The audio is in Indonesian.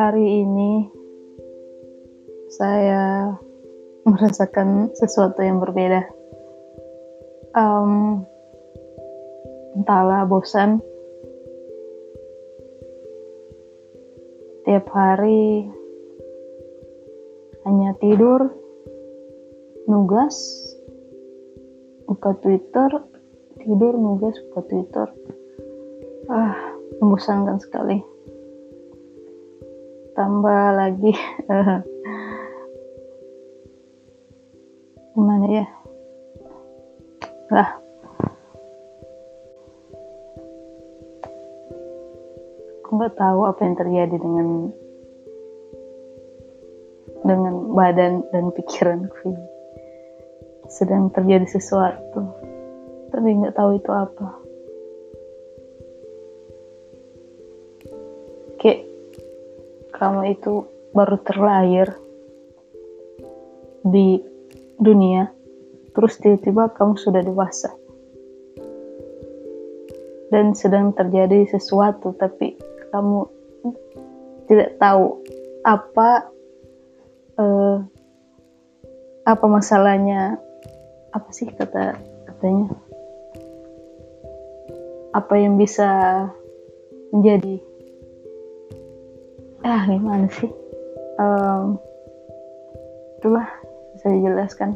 hari ini saya merasakan sesuatu yang berbeda. Um, entahlah bosan. Tiap hari hanya tidur, nugas, buka Twitter, tidur, nugas, buka Twitter. Ah, membosankan sekali tambah lagi. Gimana ya? Lah. Aku nggak tahu apa yang terjadi dengan dengan badan dan pikiranku sedang terjadi sesuatu. Tapi nggak tahu itu apa. Kayak kamu itu baru terlahir di dunia, terus tiba-tiba kamu sudah dewasa. Dan sedang terjadi sesuatu, tapi kamu tidak tahu apa uh, apa masalahnya, apa sih kata katanya, apa yang bisa menjadi ah gimana sih? Um, itulah bisa dijelaskan